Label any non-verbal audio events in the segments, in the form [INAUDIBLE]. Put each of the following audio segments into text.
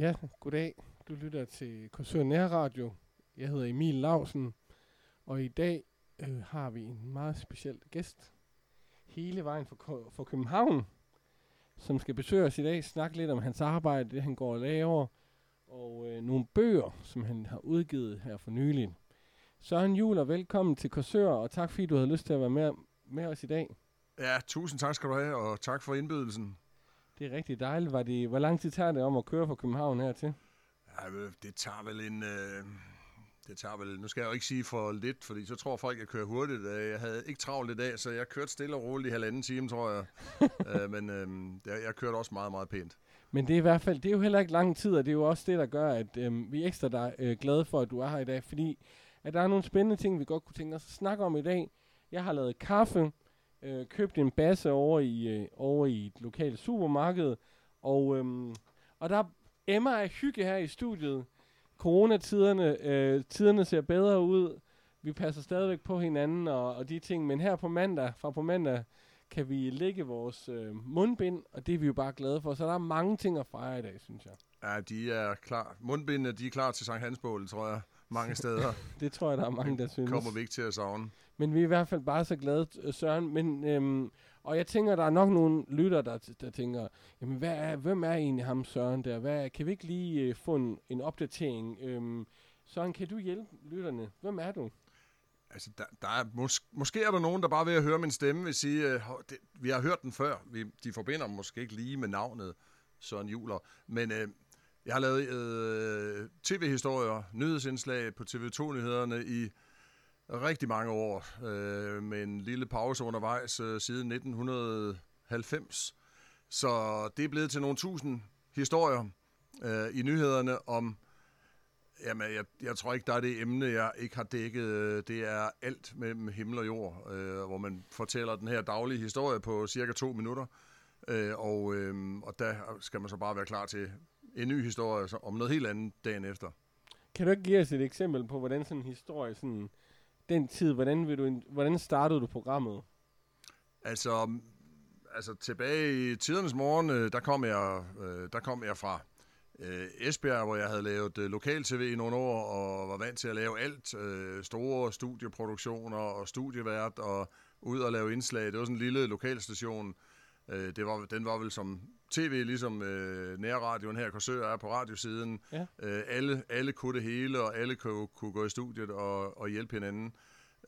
Ja, goddag. Du lytter til Korsør Nærradio. Jeg hedder Emil Lausen, og i dag øh, har vi en meget speciel gæst. Hele vejen fra, fra København, som skal besøge os i dag, snakke lidt om hans arbejde, det han går og laver, og øh, nogle bøger, som han har udgivet her for nylig. Søren Juler, velkommen til Korsør, og tak fordi du havde lyst til at være med, med os i dag. Ja, tusind tak skal du have, og tak for indbydelsen. Det er rigtig dejligt. Var det, hvor lang tid tager det om at køre fra København hertil? Ja, det tager vel en... Øh, det tager vel... Nu skal jeg jo ikke sige for lidt, fordi så tror folk, at jeg kører hurtigt. Jeg havde ikke travlt i dag, så jeg kørte stille og roligt i halvanden time, tror jeg. [LAUGHS] øh, men øh, jeg kørte også meget, meget pænt. Men det er i hvert fald, det er jo heller ikke lang tid, og det er jo også det, der gør, at øh, vi er ekstra der, øh, glade for, at du er her i dag, fordi at der er nogle spændende ting, vi godt kunne tænke os at snakke om i dag. Jeg har lavet kaffe, øh, købt en basse over i, øh, over i et lokalt supermarked, og, øh, og der emmer af hygge her i studiet. Coronatiderne, øh, tiderne ser bedre ud. Vi passer stadigvæk på hinanden og, og de ting, men her på mandag, fra på mandag, kan vi lægge vores øh, mundbind, og det er vi jo bare glade for. Så der er mange ting at fejre i dag, synes jeg. Ja, de er klar. Mundbindene, de er klar til Sankt Hansbål, tror jeg, mange steder. [LAUGHS] det tror jeg, der er mange, der synes. kommer vi ikke til at savne. Men vi er i hvert fald bare så glade, øh, Søren. Men, øhm, og jeg tænker, der er nok nogle lytter, der, der tænker, jamen, hvad er, hvem er egentlig ham Søren der? Hvad, kan vi ikke lige øh, få en, en opdatering? Øhm, Søren, kan du hjælpe lytterne? Hvem er du? Altså, der, der er mås- måske er der nogen, der bare ved at høre min stemme vil sige, øh, det, vi har hørt den før. Vi, de forbinder måske ikke lige med navnet Søren Juler. Men øh, jeg har lavet øh, tv-historier, nyhedsindslag på TV2-nyhederne i rigtig mange år, øh, med en lille pause undervejs øh, siden 1990. Så det er blevet til nogle tusind historier øh, i nyhederne om, jamen jeg, jeg tror ikke, der er det emne, jeg ikke har dækket. Det er alt mellem himmel og jord, øh, hvor man fortæller den her daglige historie på cirka to minutter. Øh, og, øh, og der skal man så bare være klar til en ny historie om noget helt andet dagen efter. Kan du ikke give os et eksempel på, hvordan sådan en historie, sådan den tid, hvordan, vil du, hvordan startede du programmet? Altså, altså tilbage i tidernes morgen, øh, der kom jeg, øh, der kom jeg fra øh, Esbjerg, hvor jeg havde lavet øh, lokal-tv i nogle år, og var vant til at lave alt. Store studieproduktioner og studievært, og ud og lave indslag. Det var sådan en lille lokalstation. Det var, den var vel som tv, ligesom øh, nærradioen her, Korsør er på radiosiden. Ja. Øh, alle, alle kunne det hele, og alle kunne, kunne gå i studiet og, og hjælpe hinanden.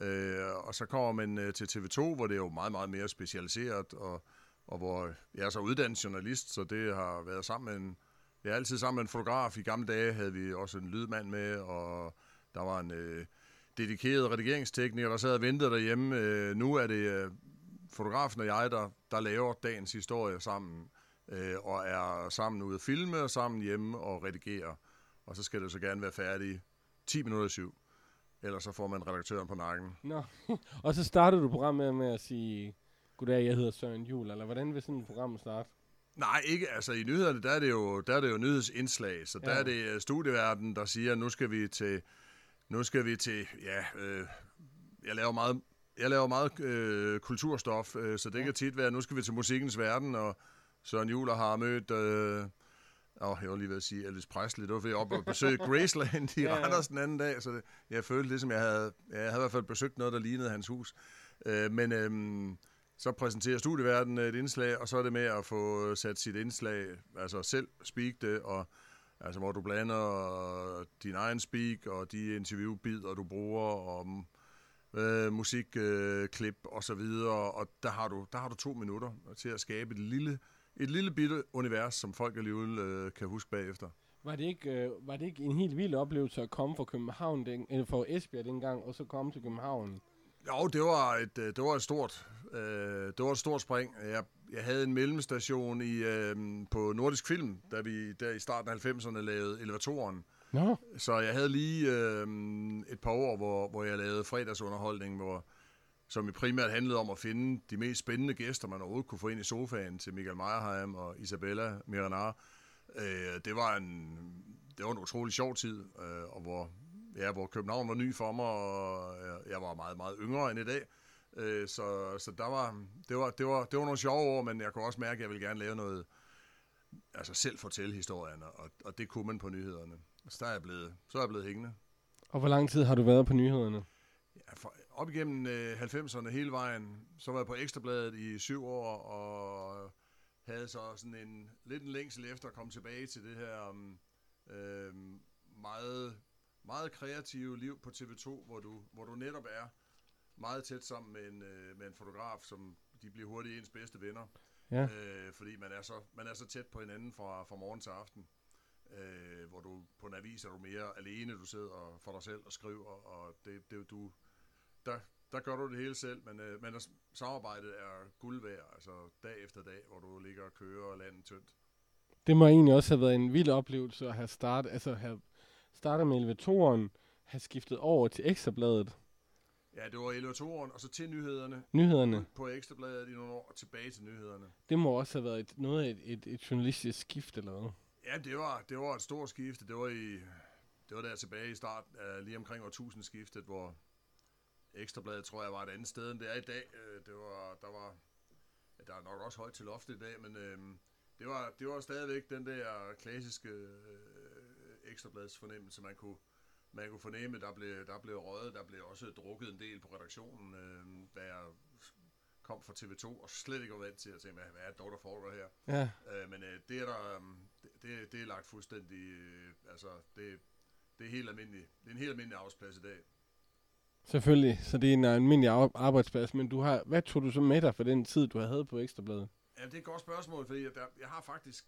Øh, og så kommer man øh, til TV2, hvor det er jo meget, meget mere specialiseret, og, og hvor jeg er så uddannet journalist, så det har været sammen med en, jeg er altid sammen med en fotograf. I gamle dage havde vi også en lydmand med, og der var en øh, dedikeret redigeringstekniker, der sad og ventede derhjemme. Øh, nu er det øh, fotografen og jeg, der, der laver dagens historie sammen øh, og er sammen ude at filme og sammen hjemme og redigere. Og så skal det så gerne være færdigt 10 minutter i syv. Ellers så får man redaktøren på nakken. Nå, [LAUGHS] og så startede du programmet med at sige, goddag, jeg hedder Søren Jul, eller hvordan vil sådan et program starte? Nej, ikke. Altså i nyhederne, der er det jo, der er det jo nyhedsindslag, så ja. der er det øh, studieverden, der siger, nu skal vi til, nu skal vi til, ja, øh, jeg laver meget, jeg laver meget øh, kulturstof, øh, så det ja. kan tit være, nu skal vi til musikkens verden, og Søren Juler har mødt... Øh, og jeg var lige ved at sige Elvis Presley. Det var fordi jeg op og besøge [LAUGHS] Graceland i ja, ja. Randers den anden dag, så det, jeg følte ligesom, jeg havde, jeg havde i hvert fald besøgt noget, der lignede hans hus. Øh, men øh, så præsenterer studieverden et indslag, og så er det med at få sat sit indslag, altså selv speak det, og altså hvor du blander din egen speak, og de interviewbider, du bruger, og øh, musikklip øh, og så videre, og der har, du, der har du to minutter til at skabe et lille et lille bitte univers, som folk alligevel øh, kan huske bagefter. Var det, ikke, øh, var det ikke en helt vild oplevelse at komme fra København, den, eller fra Esbjerg dengang, og så komme til København? Jo, det var et, øh, det var et stort, øh, det var et stort spring. Jeg, jeg havde en mellemstation i, øh, på Nordisk Film, da vi der i starten af 90'erne lavede elevatoren. Nå. Så jeg havde lige øh, et par år, hvor, hvor jeg lavede fredagsunderholdning, hvor, som i primært handlede om at finde de mest spændende gæster, man overhovedet kunne få ind i sofaen til Michael Meyerheim og Isabella Miranar. Øh, det, var en, det var en utrolig sjov tid, øh, og hvor, ja, hvor København var ny for mig, og jeg var meget, meget yngre end i dag. Øh, så så der var, det, var, det, var, det var nogle sjove år, men jeg kunne også mærke, at jeg ville gerne lave noget, altså selv fortælle historierne, og, og det kunne man på nyhederne. Så er jeg blevet, så er jeg blevet hængende. Og hvor lang tid har du været på nyhederne? Ja, for, op igennem øh, 90'erne hele vejen, så var jeg på Ekstrabladet i syv år, og havde så sådan en lidt en længsel efter at komme tilbage til det her um, øh, meget, meget kreative liv på TV2, hvor du, hvor du netop er meget tæt sammen med en, øh, med en fotograf, som de bliver hurtigt ens bedste venner. Ja. Øh, fordi man er, så, man er så tæt på hinanden fra, fra morgen til aften. Øh, hvor du på en avis er du mere alene, du sidder for dig selv og skriver, og det, det, du, der, der gør du det hele selv, men, øh, men samarbejdet er guld værd, altså dag efter dag, hvor du ligger og kører landet tyndt. Det må egentlig også have været en vild oplevelse at have startet, altså have startet med elevatoren, have skiftet over til Ekstrabladet. Ja, det var elevatoren, og så til nyhederne. Nyhederne. På Ekstrabladet i nogle år, og tilbage til nyhederne. Det må også have været et, noget af et, et, et journalistisk skift, eller hvad? Ja, det var, det var et stort skifte. Det var, i, det var der tilbage i start, lige omkring år skiftet, hvor Ekstrabladet, tror jeg, var et andet sted, end det er i dag. Uh, det var, der var, der er nok også højt til loftet i dag, men uh, det, var, det var stadigvæk den der klassiske uh, Ekstrabladets fornemmelse, man kunne, man kunne fornemme, der blev, der blev røget, der blev også drukket en del på redaktionen, øh, da jeg kom fra TV2 og slet ikke var vant til at tænke, hvad, hvad er det dog, der foregår her? Ja. Øh, men øh, det er der, øh, det, det er lagt fuldstændig, øh, altså det, det er helt almindeligt, det er en helt almindelig arbejdsplads i dag. Selvfølgelig, så det er en almindelig arbejdsplads, men du har, hvad tog du så med dig for den tid, du havde på Ekstrabladet? Ja, det er et godt spørgsmål, fordi jeg, der, jeg har faktisk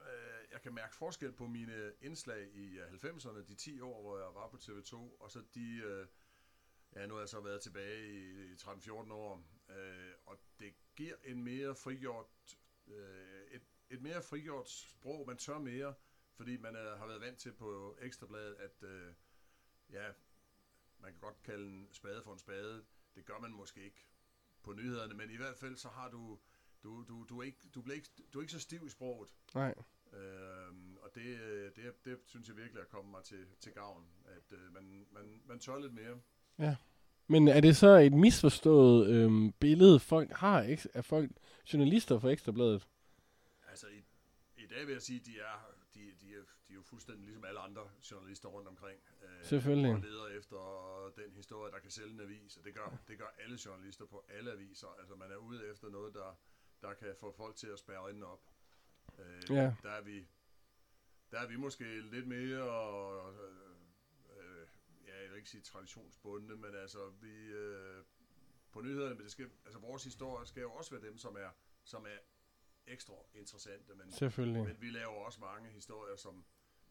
øh, jeg kan mærke forskel på mine indslag i 90'erne, de 10 år, hvor jeg var på TV2, og så de, øh, ja, nu har jeg så været tilbage i, i 13-14 år, øh, og det giver en mere frigjort, øh, et, et mere frigjort sprog, man tør mere, fordi man er, har været vant til på Ekstrabladet, at øh, ja, man kan godt kalde en spade for en spade, det gør man måske ikke på nyhederne, men i hvert fald så har du, du, du, du, er ikke, du, bliver ikke, du er ikke så stiv i sproget. Nej. Øhm, og det, det, det synes jeg virkelig er kommet mig til, til gavn, at øh, man, man, man tør lidt mere. Ja. Men er det så et misforstået øhm, billede, folk har ikke, af folk, journalister for Ekstrabladet? Altså, i, i dag vil jeg sige, de er, de, de, er, de er jo fuldstændig ligesom alle andre journalister rundt omkring. Øh, Selvfølgelig. Og leder efter den historie, der kan sælge en avis, og det gør, det gør alle journalister på alle aviser. Altså, man er ude efter noget, der, der kan få folk til at spærre øjnene op. Øh, ja. Der er vi der er vi måske lidt mere og, øh, ja, jeg vil ikke sige traditionsbundne, men altså vi øh, på nyhederne, men det skal, altså vores historie skal jo også være dem, som er, som er ekstra interessante, men, Selvfølgelig. men vi laver også mange historier, som,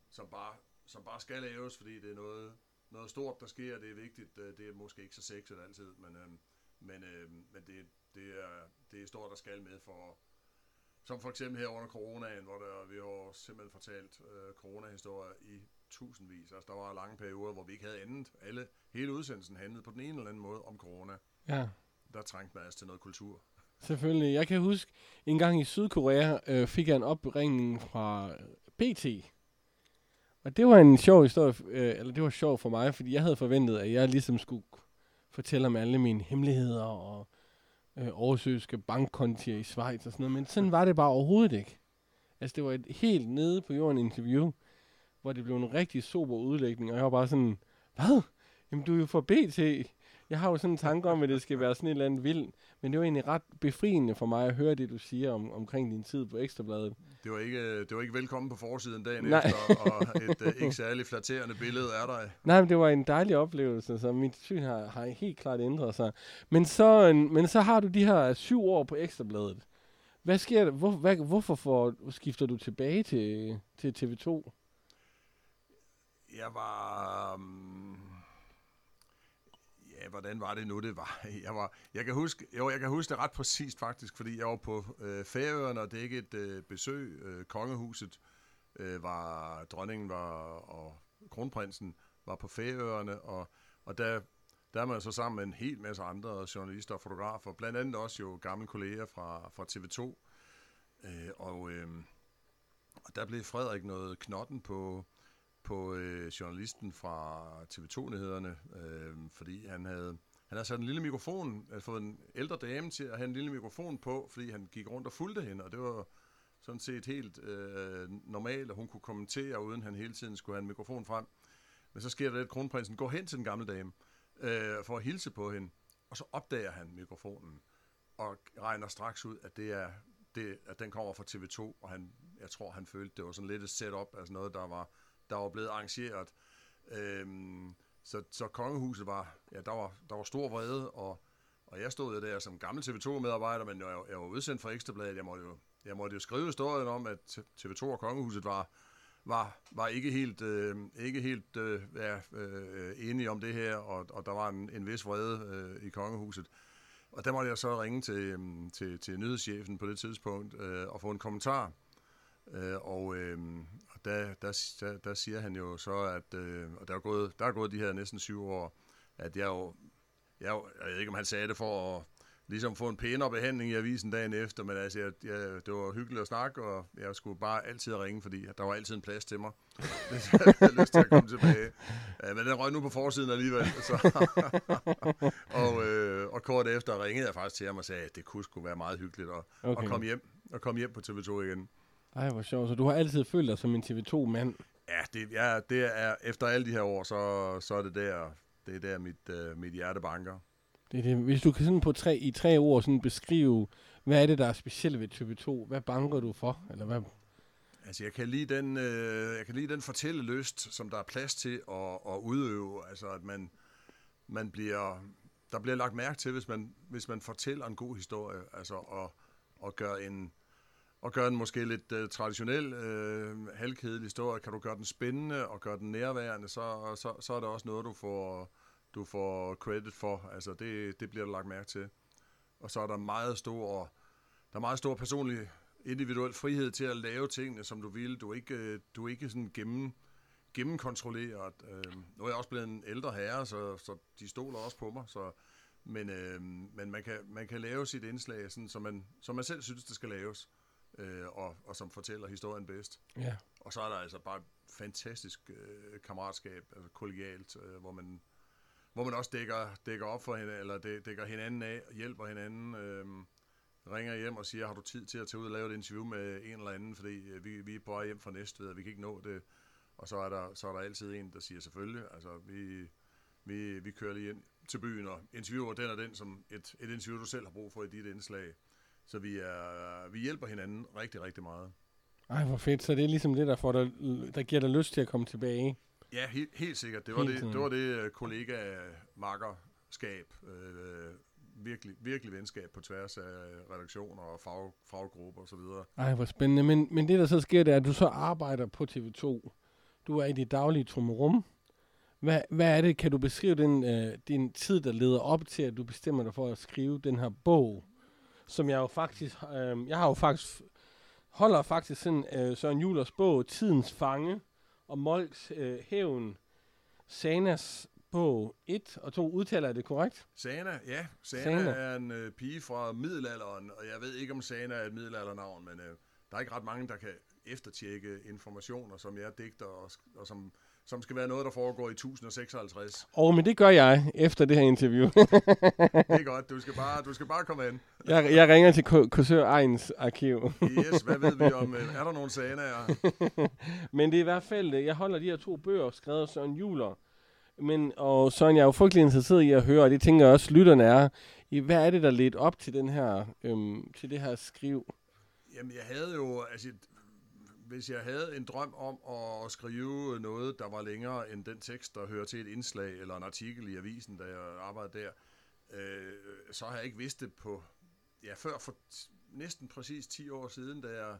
som, bare, som bare skal laves, fordi det er noget, noget stort, der sker, det er vigtigt, øh, det er måske ikke så sexet altid, men, øh, men, øh, men det, det, er, det er stort, der skal med for, som for eksempel her under coronaen, hvor der, vi har simpelthen fortalt øh, coronahistorier i tusindvis. Altså, der var lange perioder, hvor vi ikke havde andet. Alle, hele udsendelsen handlede på den ene eller anden måde om corona. Ja. Der trængte man altså til noget kultur. Selvfølgelig. Jeg kan huske, en gang i Sydkorea øh, fik jeg en opringning fra øh, PT. Og det var en sjov historie, øh, eller det var sjov for mig, fordi jeg havde forventet, at jeg ligesom skulle fortælle om alle mine hemmeligheder og øh, oversøiske bankkontier i Schweiz og sådan noget, men sådan var det bare overhovedet ikke. Altså, det var et helt nede på jorden interview, hvor det blev en rigtig sober udlægning, og jeg var bare sådan, hvad? Jamen, du er jo fra BT. Jeg har jo sådan en tanke om, at det skal være sådan et eller andet vildt, men det var egentlig ret befriende for mig at høre det, du siger om, omkring din tid på Ekstrabladet. Det var ikke, det var ikke velkommen på forsiden dagen Nej. efter, og et uh, ikke særlig flatterende billede er der. Nej, men det var en dejlig oplevelse, så mit syn har, har helt klart ændret sig. Men så, men så har du de her syv år på Ekstrabladet. Hvad sker der? Hvor, hvad, hvorfor får, skifter du tilbage til, til TV2? Jeg var... Um Ja, hvordan var det nu, det var? [LAUGHS] Jeg, var, jeg, kan, huske, jo, jeg kan huske det ret præcist faktisk, fordi jeg var på øh, Færøerne, og det ikke et øh, besøg. Øh, kongehuset øh, var, dronningen var, og kronprinsen var på Færøerne, og, og der, der er man så sammen med en hel masse andre journalister og fotografer, blandt andet også jo gamle kolleger fra, fra TV2. Øh, og, øh, og der blev Frederik noget knotten på, på øh, journalisten fra TV2-nyhederne, øh, fordi han havde, han havde sat en lille mikrofon, altså fået en ældre dame til at have en lille mikrofon på, fordi han gik rundt og fulgte hende, og det var sådan set helt øh, normalt, at hun kunne kommentere, uden han hele tiden skulle have en mikrofon frem. Men så sker der det, at kronprinsen går hen til den gamle dame, øh, for at hilse på hende, og så opdager han mikrofonen, og regner straks ud, at det er det, at den kommer fra TV2, og han, jeg tror, han følte, det var sådan lidt et setup, altså noget, der var, der var blevet arrangeret. Øhm, så, så kongehuset var, ja, der var, der var stor vrede, og, og jeg stod der som gammel TV2-medarbejder, men jeg, jeg var udsendt fra Ekstrabladet, jeg måtte jo, jeg måtte jo skrive historien om, at TV2 og kongehuset var, var, var ikke helt, øh, ikke helt øh, ja, øh, enige om det her, og, og der var en, en vis vrede øh, i kongehuset. Og der måtte jeg så ringe til, øh, til, til nyhedschefen på det tidspunkt øh, og få en kommentar. Øh, og øh, der, der, der, der siger han jo så, at øh, og der er, gået, der er gået de her næsten syv år, at jeg jo, jeg, jeg ved ikke, om han sagde det for at ligesom få en pænere behandling i avisen dagen efter, men altså, jeg, jeg, det var hyggeligt at snakke, og jeg skulle bare altid ringe, fordi der var altid en plads til mig, [LAUGHS] hvis jeg havde lyst til at komme tilbage. Ja, men den røg nu på forsiden alligevel. Så. [LAUGHS] og, øh, og kort efter ringede jeg faktisk til ham og sagde, at det kunne sgu være meget hyggeligt at, okay. at komme hjem, og komme hjem på TV2 igen. Ej, hvor sjovt. Så du har altid følt dig som en TV2-mand? Ja, det, ja, det er, efter alle de her år, så, så er det der, det er der mit, uh, mit hjerte banker. Det er det. Hvis du kan sådan på tre, i tre ord sådan beskrive, hvad er det, der er specielt ved TV2? Hvad banker du for? Eller hvad? Altså, jeg kan lide den, øh, jeg kan lide den fortællelyst, som der er plads til at, at udøve. Altså, at man, man bliver, der bliver lagt mærke til, hvis man, hvis man fortæller en god historie. Altså, og, og gør en, og gøre den måske lidt uh, traditionel, uh, halvkedelig historie. Kan du gøre den spændende og gøre den nærværende, så, så, så er det også noget, du får, du får credit for. Altså, det, det bliver der lagt mærke til. Og så er der meget stor, der er meget stor personlig individuel frihed til at lave tingene, som du vil. Du er ikke, øh, du er ikke sådan gennem, gennemkontrolleret. Øh, nu er jeg også blevet en ældre herre, så, så de stoler også på mig. Så, men øh, men man, kan, man kan lave sit indslag, sådan, som, man, som man selv synes, det skal laves, øh, og, og som fortæller historien bedst. Ja. Og så er der altså bare fantastisk øh, kammeratskab, altså kollegialt, øh, hvor man hvor man også dækker, dækker op for hende, eller dækker hinanden af, hjælper hinanden, øh, ringer hjem og siger, har du tid til at tage ud og lave et interview med en eller anden, fordi øh, vi, vi er på vej hjem fra Næstved, og vi kan ikke nå det. Og så er der, så er der altid en, der siger selvfølgelig, altså vi, vi, vi kører lige ind til byen og interviewer den og den som et, et interview, du selv har brug for i dit indslag. Så vi, er, vi hjælper hinanden rigtig, rigtig meget. Ej, hvor fedt. Så det er ligesom det, der, får dig, der giver dig lyst til at komme tilbage. Ja, helt, helt sikkert. Det var det, det, var det øh, kollega-makkerskab, øh, virkelig, virkelig venskab på tværs af redaktioner og fag, faggrupper osv. Ej, hvor spændende. Men, men det, der så sker, det er, at du så arbejder på TV2. Du er i dit daglige trummerum. Hvad, hvad er det? Kan du beskrive den, øh, din tid, der leder op til, at du bestemmer dig for at skrive den her bog? Som jeg jo faktisk... Øh, jeg har jo faktisk... Holder faktisk sådan øh, Søren Julers bog, Tidens Fange, og Molks øh, Hævn, Sanas bog 1 og 2. Udtaler jeg det korrekt? Sana, ja. Sana, Sana. er en øh, pige fra middelalderen, og jeg ved ikke, om Sana er et middelaldernavn, men øh, der er ikke ret mange, der kan eftertjekke informationer, som jeg digter, og, og som, som skal være noget, der foregår i 1056. Og men det gør jeg efter det her interview. [LAUGHS] det er godt. Du skal bare, du skal bare komme ind. jeg, jeg ringer til Korsør Ejens arkiv. yes, hvad ved vi om? Øh, er der nogle sanaer? [LAUGHS] men det er i hvert fald, øh, jeg holder de her to bøger, skrevet af Søren Juler, men, og Søren, jeg er jo frygtelig interesseret i at høre, og det tænker jeg også, lytterne er, i hvad er det, der ledte op til, den her, øhm, til det her skriv? Jamen, jeg havde jo, altså, hvis jeg havde en drøm om at skrive noget, der var længere end den tekst, der hører til et indslag eller en artikel i avisen, da jeg arbejdede der, øh, så har jeg ikke vidst det på, ja, før for næsten præcis 10 år siden, da jeg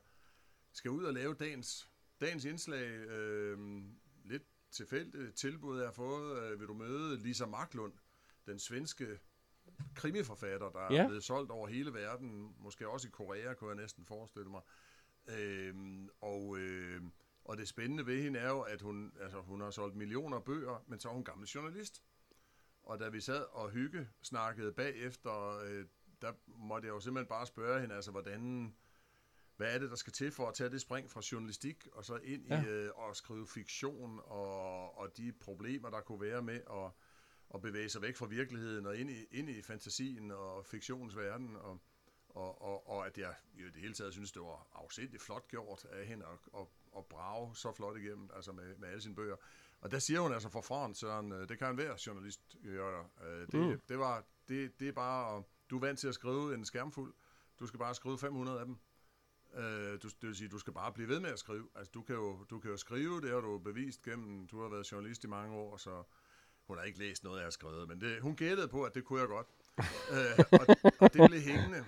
skal ud og lave dagens, dagens indslag, øh, lidt tilfældigt tilbud, jeg har fået. Øh, vil du møde Lisa Marklund, den svenske krimiforfatter, der ja. er blevet solgt over hele verden, måske også i Korea, kunne jeg næsten forestille mig. Øhm, og, øh, og det spændende ved hende er jo, at hun, altså, hun har solgt millioner bøger, men så er hun gammel journalist. Og da vi sad og hygge snakkede bagefter, øh, der måtte jeg jo simpelthen bare spørge hende, altså hvordan hvad er det, der skal til for at tage det spring fra journalistik og så ind ja. i øh, at skrive fiktion og, og de problemer, der kunne være med at, at bevæge sig væk fra virkeligheden og ind i, ind i fantasien og fiktionens verden. Og, og, og, og at jeg i det hele taget synes, det var afsindigt flot gjort af hende at, at, at brage så flot igennem, altså med, med alle sine bøger. Og der siger hun altså for foran, Søren, øh, det kan en hver journalist gøre. Øh, det, mm. det, var, det, det er bare, du er vant til at skrive en skærmfuld, du skal bare skrive 500 af dem. Øh, du, det vil sige, du skal bare blive ved med at skrive. Altså, du kan jo, du kan jo skrive, det har du bevist gennem, du har været journalist i mange år, så hun har ikke læst noget, jeg har skrevet, men det, hun gættede på, at det kunne jeg godt. øh, og, og det blev hængende.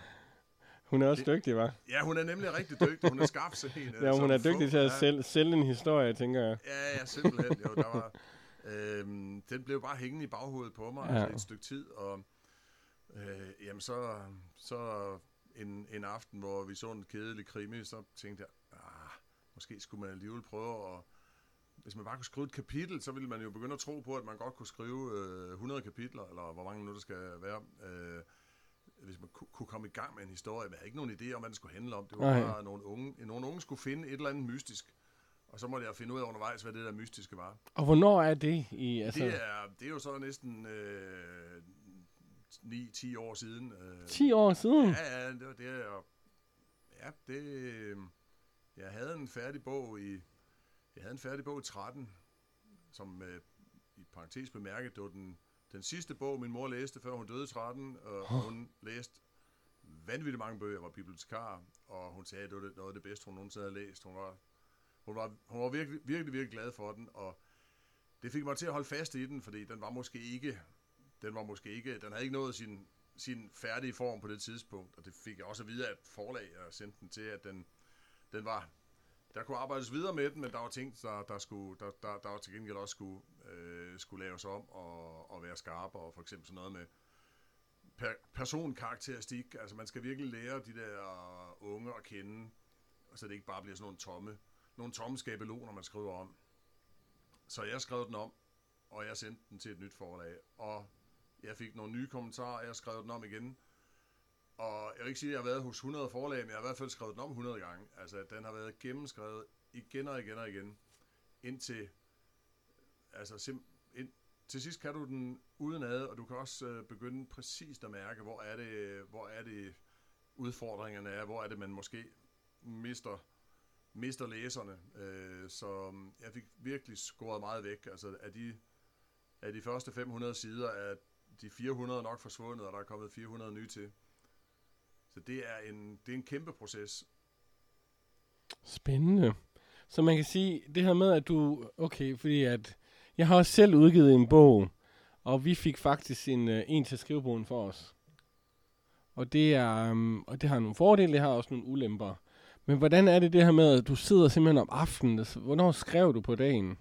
Hun er også det, dygtig, var. Ja, hun er nemlig rigtig dygtig. Hun er skarp til hende. ja, hun er dygtig til at sælge, sælge en historie, tænker jeg. Ja, ja, simpelthen. Jo, der var, øhm, den blev bare hængende i baghovedet på mig ja. altså et stykke tid, og øh, jamen så, så en, en aften, hvor vi så en kedelig krimi, så tænkte jeg, ah, måske skulle man alligevel prøve at hvis man bare kunne skrive et kapitel, så ville man jo begynde at tro på, at man godt kunne skrive øh, 100 kapitler, eller hvor mange nu der skal være. Øh, hvis man kunne komme i gang med en historie. Man havde ikke nogen idé om, hvad den skulle handle om. Det var Nej. bare, nogle unge, nogle unge skulle finde et eller andet mystisk. Og så måtte jeg finde ud af undervejs, hvad det der mystiske var. Og hvornår er det? I, altså... det, er, det er jo så næsten øh, 9-10 år siden. Øh, 10 år siden? Ja, ja, det, det er Ja, det... Jeg havde en færdig bog i... Jeg havde en færdig bog i 13, som øh, i parentes bemærket, det var den den sidste bog, min mor læste, før hun døde i 13, og oh. hun læste vanvittigt mange bøger, var bibliotekar, og hun sagde, at det var noget af det bedste, hun nogensinde havde læst. Hun var, hun var, hun var virkelig, virkelig, virkelig glad for den, og det fik mig til at holde fast i den, fordi den var måske ikke, den var måske ikke, den havde ikke nået sin, sin færdige form på det tidspunkt, og det fik jeg også at vide af et forlag, jeg sendte den til, at den, den var, der kunne arbejdes videre med den, men der var ting, der, der, skulle, der, der, der var til gengæld også skulle, øh, skulle laves om og, og være skarpere, og for eksempel sådan noget med per, personkarakteristik. Altså man skal virkelig lære de der unge at kende, så det ikke bare bliver sådan nogle tomme, nogle tomme skabeloner, man skriver om. Så jeg skrev den om, og jeg sendte den til et nyt forlag, og jeg fik nogle nye kommentarer, jeg skrev den om igen, og jeg vil ikke sige, at jeg har været hos 100 forlag, men jeg har i hvert fald skrevet den om 100 gange. Altså, den har været gennemskrevet igen og igen og igen, indtil, altså, sim, ind, til sidst kan du den uden ad, og du kan også øh, begynde præcist at mærke, hvor er det, hvor er det udfordringerne er, hvor er det, man måske mister, mister læserne. Øh, så mm, jeg fik virkelig skåret meget væk. Altså, af de, af de første 500 sider er de 400 nok forsvundet, og der er kommet 400 nye til. Så det er en, det er en kæmpe proces. Spændende. Så man kan sige, det her med, at du, okay, fordi at, jeg har også selv udgivet en bog, og vi fik faktisk en, øh, en til skrivebogen for os. Og det, er, øhm, og det har nogle fordele, det har også nogle ulemper. Men hvordan er det det her med, at du sidder simpelthen om aftenen? Hvornår skrev du på dagen?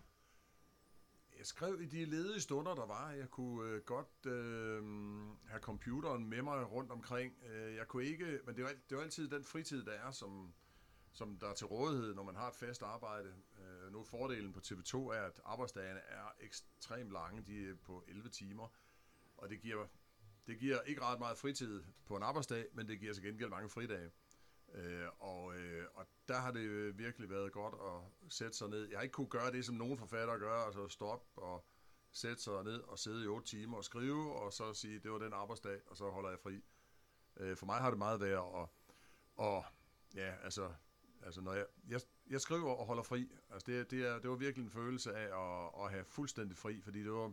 jeg skrev i de ledige stunder, der var. Jeg kunne øh, godt øh, have computeren med mig rundt omkring. Øh, jeg kunne ikke, men det var, det var altid den fritid, der er, som, som der er til rådighed, når man har et fast arbejde. Øh, nu fordelen på TV2 er, at arbejdsdagene er ekstremt lange. De er på 11 timer, og det giver, det giver ikke ret meget fritid på en arbejdsdag, men det giver til gengæld mange fridage. Øh, og, øh, og der har det virkelig været godt at sætte sig ned. Jeg har ikke kunne gøre det, som nogle forfattere gør, altså stoppe og sætte sig ned og sidde i otte timer og skrive, og så sige, det var den arbejdsdag, og så holder jeg fri. Øh, for mig har det meget været at, og ja, altså, altså når jeg, jeg, jeg skriver og holder fri, altså det, det, er, det var virkelig en følelse af at, at have fuldstændig fri, fordi det var,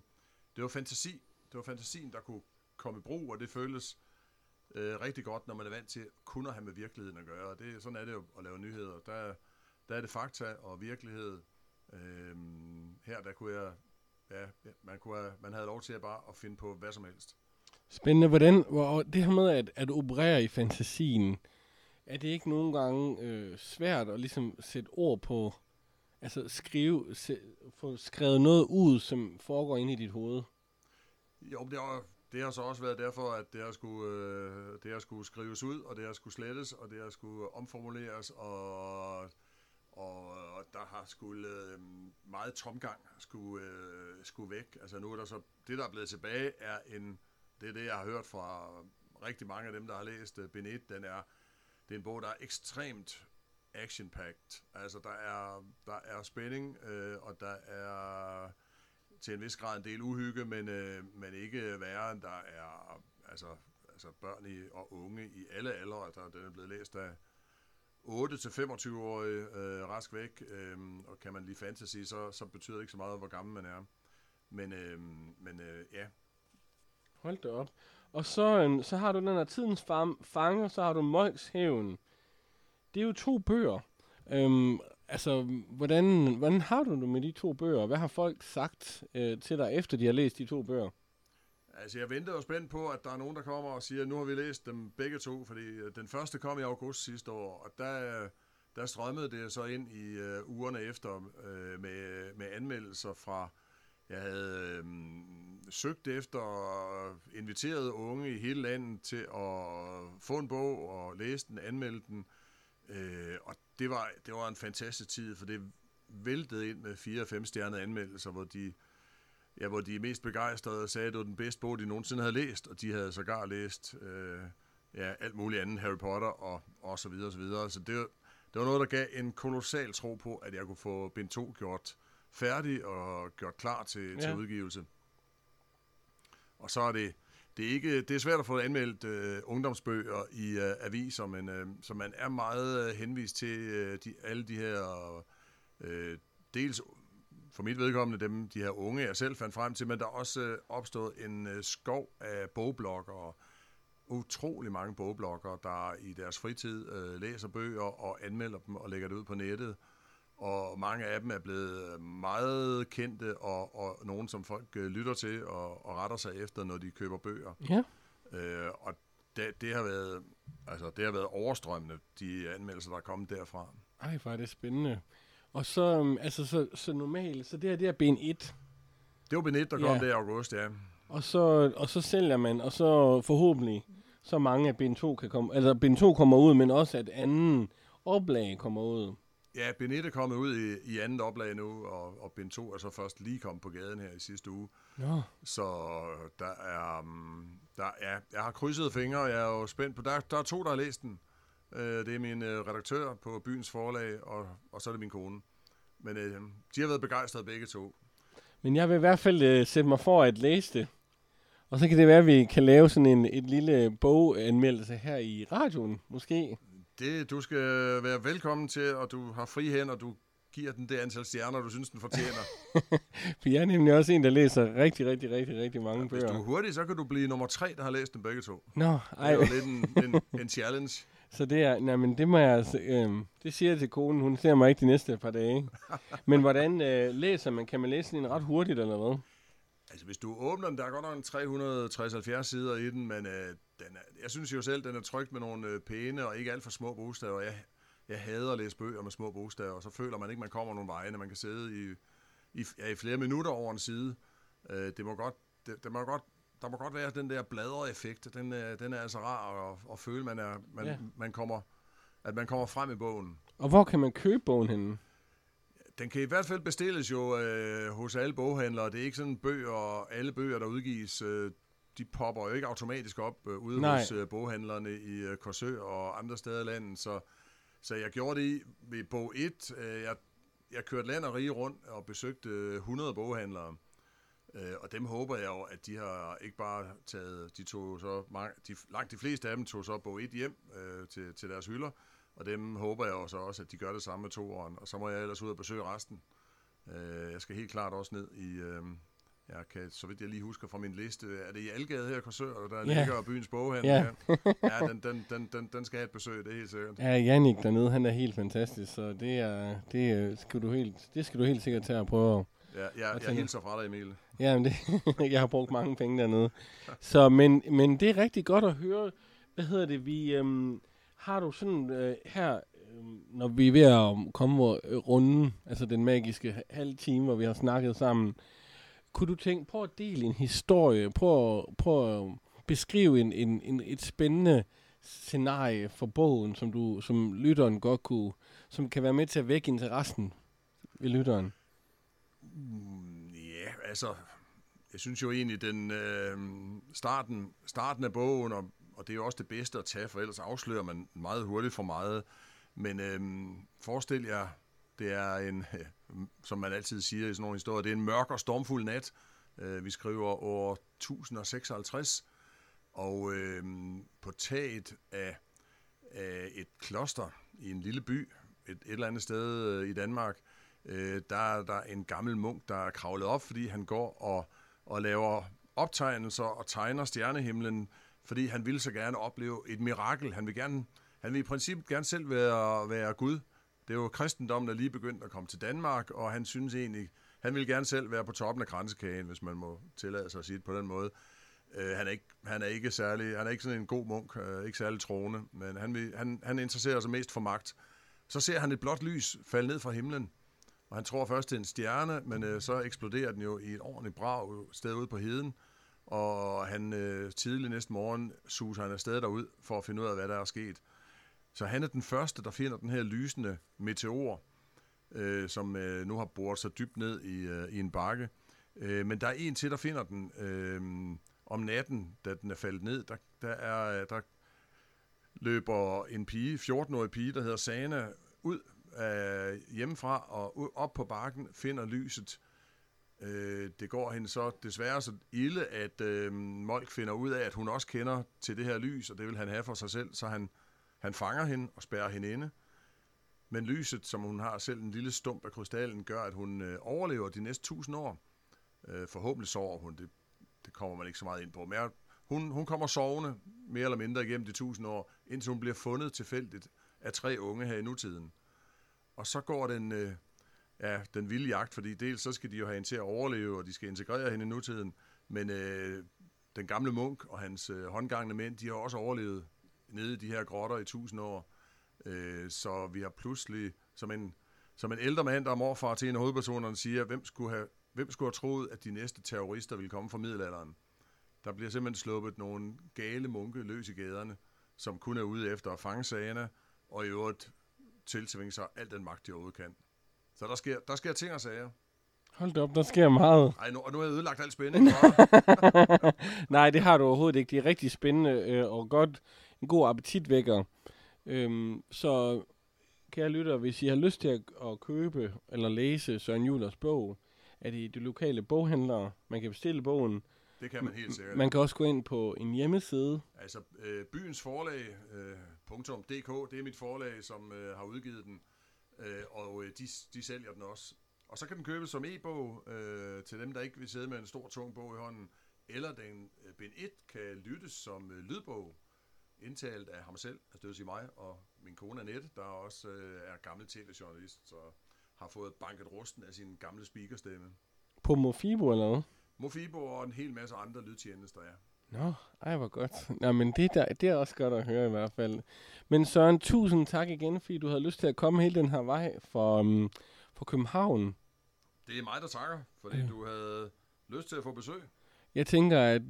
det var fantasi, det var fantasien, der kunne komme i brug, og det føles øh, rigtig godt, når man er vant til kun at have med virkeligheden at gøre. Og Det, sådan er det jo at lave nyheder. Der, der er det fakta og virkelighed. Øh, her der kunne jeg, ja, man, kunne have, man havde lov til at bare at finde på hvad som helst. Spændende. Hvordan, hvor, det her med at, at operere i fantasien, er det ikke nogle gange øh, svært at ligesom sætte ord på, altså skrive, se, få skrevet noget ud, som foregår inde i dit hoved? Jo, det har, det har så også været derfor, at det har skulle, øh, det har skulle skrives ud, og det har skulle slettes, og det har skulle omformuleres, og, og, og der har skulle øh, meget tomgang skulle, øh, skulle væk. Altså nu er der så, det der er blevet tilbage, er en, det er det, jeg har hørt fra rigtig mange af dem, der har læst uh, Benet, den er, det er en bog, der er ekstremt action-packed. Altså der er, der er spænding, øh, og der er til en vis grad en del uhygge, men, øh, men ikke værre end der er, altså, altså børn i, og unge i alle aldre. Der, den er blevet læst af 8-25-årige øh, rask væk, øh, og kan man lige fantasy, så, så betyder det ikke så meget, hvor gammel man er. Men, øh, men øh, ja. Hold da op. Og så, øh, så har du den her tidens fange, og så har du Møgshævn. Det er jo to bøger. Øhm, altså, hvordan, hvordan har du det med de to bøger? Hvad har folk sagt øh, til dig, efter de har læst de to bøger? Altså, jeg venter jo spændt på, at der er nogen, der kommer og siger, at nu har vi læst dem begge to, fordi øh, den første kom i august sidste år, og der, der strømmede det så ind i øh, ugerne efter øh, med, med anmeldelser fra, jeg havde øh, søgt efter og inviteret unge i hele landet til at få en bog og læse den, anmelde den, Øh, og det var, det var en fantastisk tid, for det væltede ind med fire og fem stjernede anmeldelser, hvor de ja, hvor de mest begejstrede sagde, at det var den bedste bog, de nogensinde havde læst, og de havde sågar læst øh, ja, alt muligt andet, Harry Potter og, og så videre og så videre. Så det, det var noget, der gav en kolossal tro på, at jeg kunne få bind 2 gjort færdig og gjort klar til, ja. til udgivelse. Og så er det, det er, ikke, det er svært at få anmeldt øh, ungdomsbøger i øh, aviser, men øh, så man er meget øh, henvist til øh, de, alle de her øh, dels for mit vedkommende dem, de her unge, jeg selv fandt frem til, men der er også øh, opstået en øh, skov af bogbloggere, utrolig mange bogbloggere, der i deres fritid øh, læser bøger og anmelder dem og lægger det ud på nettet. Og mange af dem er blevet meget kendte, og, og nogen, som folk øh, lytter til og, og retter sig efter, når de køber bøger. Ja. Øh, og det, det, har været, altså, det har været overstrømmende, de anmeldelser, der er kommet derfra. Ej, hvor er det spændende. Og så, um, altså, så, så normalt, så det her, det er ben 1. Det var ben 1, der kom ja. der i august, ja. Og så, og så sælger man, og så forhåbentlig, så mange af ben 2 kan komme, altså ben 2 kommer ud, men også at anden oplag kommer ud. Ja, Ben 1 er kommet ud i, i andet oplag nu, og, og Ben 2 er så først lige kommet på gaden her i sidste uge. Ja. Så der er, um, der er, jeg har krydset fingre, jeg er jo spændt på, der, der er to, der har læst den. Øh, det er min øh, redaktør på byens forlag, og, og så er det min kone. Men øh, de har været begejstrede begge to. Men jeg vil i hvert fald øh, sætte mig for at læse det. Og så kan det være, at vi kan lave sådan en et lille boganmeldelse her i radioen, måske. Det, du skal være velkommen til, og du har fri hen, og du giver den det antal stjerner, du synes, den fortjener. [LAUGHS] For jeg er nemlig også en, der læser rigtig, rigtig, rigtig, rigtig mange ja, bøger. Hvis du er hurtig, så kan du blive nummer tre, der har læst dem begge to. Nå, ej. Det er jo lidt en, en, en challenge. [LAUGHS] Så det er, nej, men det må jeg øh, det siger jeg til konen, hun ser mig ikke de næste par dage. [LAUGHS] men hvordan øh, læser man? Kan man læse den ret hurtigt, eller hvad? Altså, hvis du åbner den, der er godt nok en 360 sider i den, men øh, den er, jeg synes jo selv, den er trygt med nogle øh, pæne og ikke alt for små bogstaver. Jeg, jeg hader at læse bøger med små bogstaver, og så føler man ikke, man kommer nogen vegne. Man kan sidde i, i, ja, i flere minutter over en side. Øh, det må godt, det, det må godt der må godt være den der bladre-effekt. Den, øh, den er altså rar at, at føle, man er, man, ja. man kommer, at man kommer frem i bogen. Og hvor kan man købe bogen henne? Den kan i hvert fald bestilles jo øh, hos alle boghandlere. Det er ikke sådan bøger, alle bøger, der udgives, øh, de popper jo ikke automatisk op øh, ude Nej. hos øh, boghandlerne i øh, Korsør og andre steder i landet. Så, så jeg gjorde det i, ved bog 1. Øh, jeg, jeg kørte land og rige rundt og besøgte 100 boghandlere. Øh, og dem håber jeg jo, at de har ikke bare taget, de tog så mange, de, langt de fleste af dem tog så bog 1 hjem øh, til, til deres hylder, og dem håber jeg jo så også, at de gør det samme med toeren, og så må jeg ellers ud og besøge resten. Øh, jeg skal helt klart også ned i, øh, jeg kan, så vidt jeg lige husker fra min liste, er det i Algade her i Korsør, der yeah. ligger byens boghandel yeah. her? Ja, den, den, den, den, den skal have et besøg, det er helt sikkert. Ja, Jannik dernede, han er helt fantastisk, så det, er, det, skal, du helt, det skal du helt sikkert tage at prøve Ja, jeg, jeg hilser fra dig, Emil. Ja, men det, [LAUGHS] jeg har brugt mange penge dernede. Så, men, men det er rigtig godt at høre. Hvad hedder det? Vi, øhm, har du sådan øh, her, øh, når vi er ved at komme øh, runde, altså den magiske halve time, hvor vi har snakket sammen, kunne du tænke, på at dele en historie, prøv at, prøv at øh, beskrive en, en, en, et spændende scenarie for bogen, som du som lytteren godt kunne, som kan være med til at vække interessen ved lytteren? Mm, ja, altså, jeg synes jo egentlig, den øh, starten, starten af bogen, og, og det er jo også det bedste at tage, for ellers afslører man meget hurtigt for meget. Men øh, forestil jer, det er en, [LAUGHS] som man altid siger i sådan nogle historier, det er en mørk og stormfuld nat. Øh, vi skriver år 1056. Og øh, på taget af, af et kloster i en lille by, et, et eller andet sted øh, i Danmark, øh, der er der en gammel munk, der er kravlet op, fordi han går og, og laver optegnelser og tegner stjernehimlen, fordi han ville så gerne opleve et mirakel. Han vil, gerne, han vil i princippet gerne selv være, være Gud. Det er jo kristendommen, der lige begyndt at komme til Danmark, og han synes egentlig, han vil gerne selv være på toppen af kransekagen, hvis man må tillade sig at sige det på den måde. Øh, han, er ikke, han er ikke særlig, han er ikke sådan en god munk, øh, ikke særlig troende, men han, vil, han, han interesserer sig mest for magt. Så ser han et blåt lys falde ned fra himlen, og han tror først, det er en stjerne, men øh, så eksploderer den jo i et ordentligt brag sted ude på heden, og han øh, tidlig næste morgen suser han afsted derud for at finde ud af, hvad der er sket. Så han er den første, der finder den her lysende meteor, øh, som øh, nu har boret sig dybt ned i, øh, i en bakke. Øh, men der er en til, der finder den øh, om natten, da den er faldet ned. Der, der, er, øh, der løber en pige, 14-årig pige, der hedder Sana, ud af hjemmefra og op på bakken, finder lyset. Øh, det går hende så desværre så ille, at øh, Molk finder ud af, at hun også kender til det her lys, og det vil han have for sig selv, så han, han fanger hende og spærrer hende inde. Men lyset, som hun har selv en lille stump af krystallen, gør, at hun øh, overlever de næste tusind år. Øh, forhåbentlig sover hun, det, det kommer man ikke så meget ind på. Men jeg, hun, hun kommer sovende mere eller mindre igennem de tusind år, indtil hun bliver fundet tilfældigt af tre unge her i nutiden. Og så går den, øh, ja, den vilde jagt, fordi dels så skal de jo have hende til at overleve, og de skal integrere hende i nutiden, men øh, den gamle munk og hans øh, håndgangende mænd, de har også overlevet nede i de her grotter i tusind år. Øh, så vi har pludselig, som en, som en ældre mand, der er morfar til en af hovedpersonerne, siger, hvem skulle have, hvem skulle have troet, at de næste terrorister ville komme fra middelalderen? Der bliver simpelthen sluppet nogle gale munke løs i gaderne, som kun er ude efter at fange sagerne, og i øvrigt tiltvinge sig al den magt, de overhovedet kan. Så der sker, der sker ting og sager. Hold da op, der sker meget. Ej, nu, og nu har jeg ødelagt alt spændende. [LAUGHS] Nej, det har du overhovedet ikke. Det er rigtig spændende øh, og godt en god appetitvækker. Øhm, så kære lytter, hvis I har lyst til at, at købe eller læse Søren Julers bog, er det i de lokale boghandlere. Man kan bestille bogen. Det kan man helt sikkert. Man kan også gå ind på en hjemmeside. Altså øh, byens forlag, øh, .dk, det er mit forlag, som øh, har udgivet den, øh, og øh, de, de sælger den også. Og så kan den købes som e-bog øh, til dem, der ikke vil sidde med en stor, tung bog i hånden, eller den øh, bind 1 kan lyttes som øh, lydbog indtalt af ham selv, altså det vil sige mig, og min kone Annette, der også øh, er gammel tv-journalist, så har fået banket rusten af sin gamle speakerstemme. På Mofibo eller hvad? Mofibo og en hel masse andre lydtjenester, ja. Nå, ej hvor godt. Nå, men det, der, det er også godt at høre i hvert fald. Men Søren, tusind tak igen, fordi du havde lyst til at komme hele den her vej for, um, for København. Det er mig, der takker, fordi ja. du havde lyst til at få besøg. Jeg tænker, at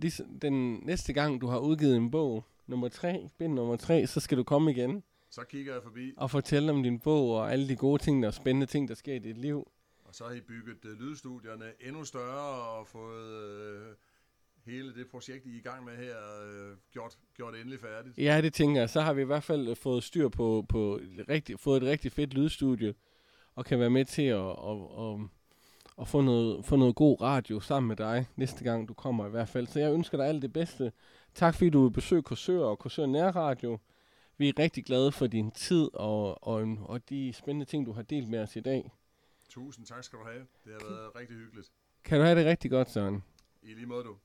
den næste gang, du har udgivet en bog, nummer tre, bind nummer tre, så skal du komme igen. Så kigger jeg forbi. Og fortælle om din bog og alle de gode ting og spændende ting, der sker i dit liv. Og så har I bygget uh, lydstudierne endnu større og fået uh, hele det projekt, I er i gang med her, uh, gjort, gjort endelig færdigt. Ja, det tænker jeg. Så har vi i hvert fald fået styr på, på rigtig, fået et rigtig fedt lydstudie, og kan være med til at, at, at, at få, noget, få noget god radio sammen med dig næste gang, du kommer i hvert fald. Så jeg ønsker dig alt det bedste Tak fordi du vil besøge Korsør og Korsør Nærradio. Vi er rigtig glade for din tid og, og, og de spændende ting, du har delt med os i dag. Tusind tak skal du have. Det har været rigtig hyggeligt. Kan du have det rigtig godt, Søren? I lige måde, du.